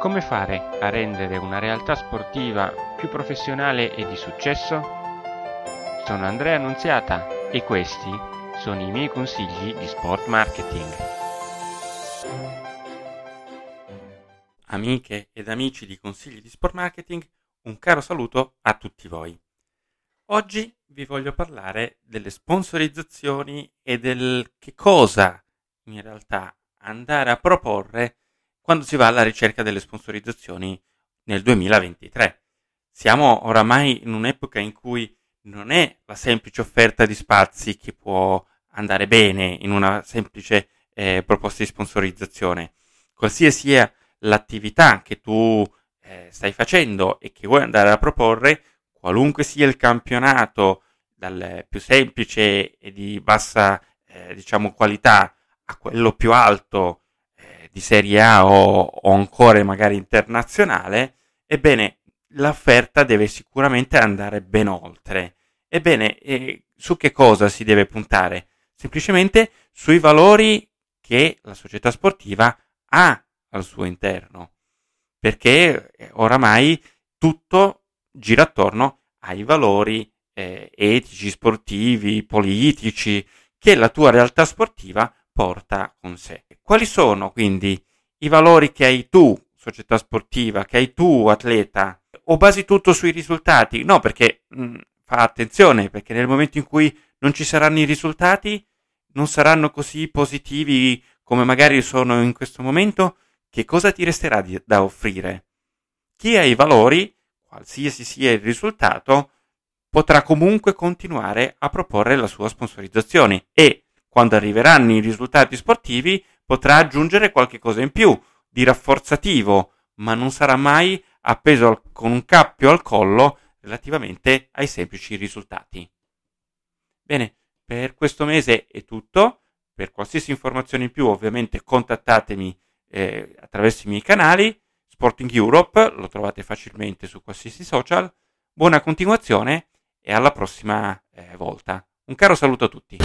Come fare a rendere una realtà sportiva più professionale e di successo? Sono Andrea Annunziata e questi sono i miei consigli di sport marketing. Amiche ed amici di consigli di sport marketing, un caro saluto a tutti voi. Oggi vi voglio parlare delle sponsorizzazioni e del che cosa in realtà andare a proporre quando si va alla ricerca delle sponsorizzazioni nel 2023. Siamo oramai in un'epoca in cui non è la semplice offerta di spazi che può andare bene in una semplice eh, proposta di sponsorizzazione. Qualsiasi sia l'attività che tu eh, stai facendo e che vuoi andare a proporre, qualunque sia il campionato, dal più semplice e di bassa eh, diciamo qualità a quello più alto di Serie A o, o ancora magari internazionale, ebbene l'offerta deve sicuramente andare ben oltre. Ebbene, eh, su che cosa si deve puntare? Semplicemente sui valori che la società sportiva ha al suo interno, perché eh, oramai tutto gira attorno ai valori eh, etici, sportivi, politici che la tua realtà sportiva porta con sé. Quali sono quindi i valori che hai tu, società sportiva, che hai tu, atleta? O basi tutto sui risultati? No, perché mh, mm, fa attenzione, perché nel momento in cui non ci saranno i risultati, non saranno così positivi come magari sono in questo momento, che cosa ti resterà di, da offrire? Chi ha i valori, qualsiasi sia il risultato, potrà comunque continuare a proporre la sua sponsorizzazione e quando arriveranno i risultati sportivi potrà aggiungere qualche cosa in più di rafforzativo, ma non sarà mai appeso al, con un cappio al collo relativamente ai semplici risultati. Bene, per questo mese è tutto. Per qualsiasi informazione in più, ovviamente contattatemi eh, attraverso i miei canali. Sporting Europe lo trovate facilmente su qualsiasi social. Buona continuazione e alla prossima eh, volta. Un caro saluto a tutti.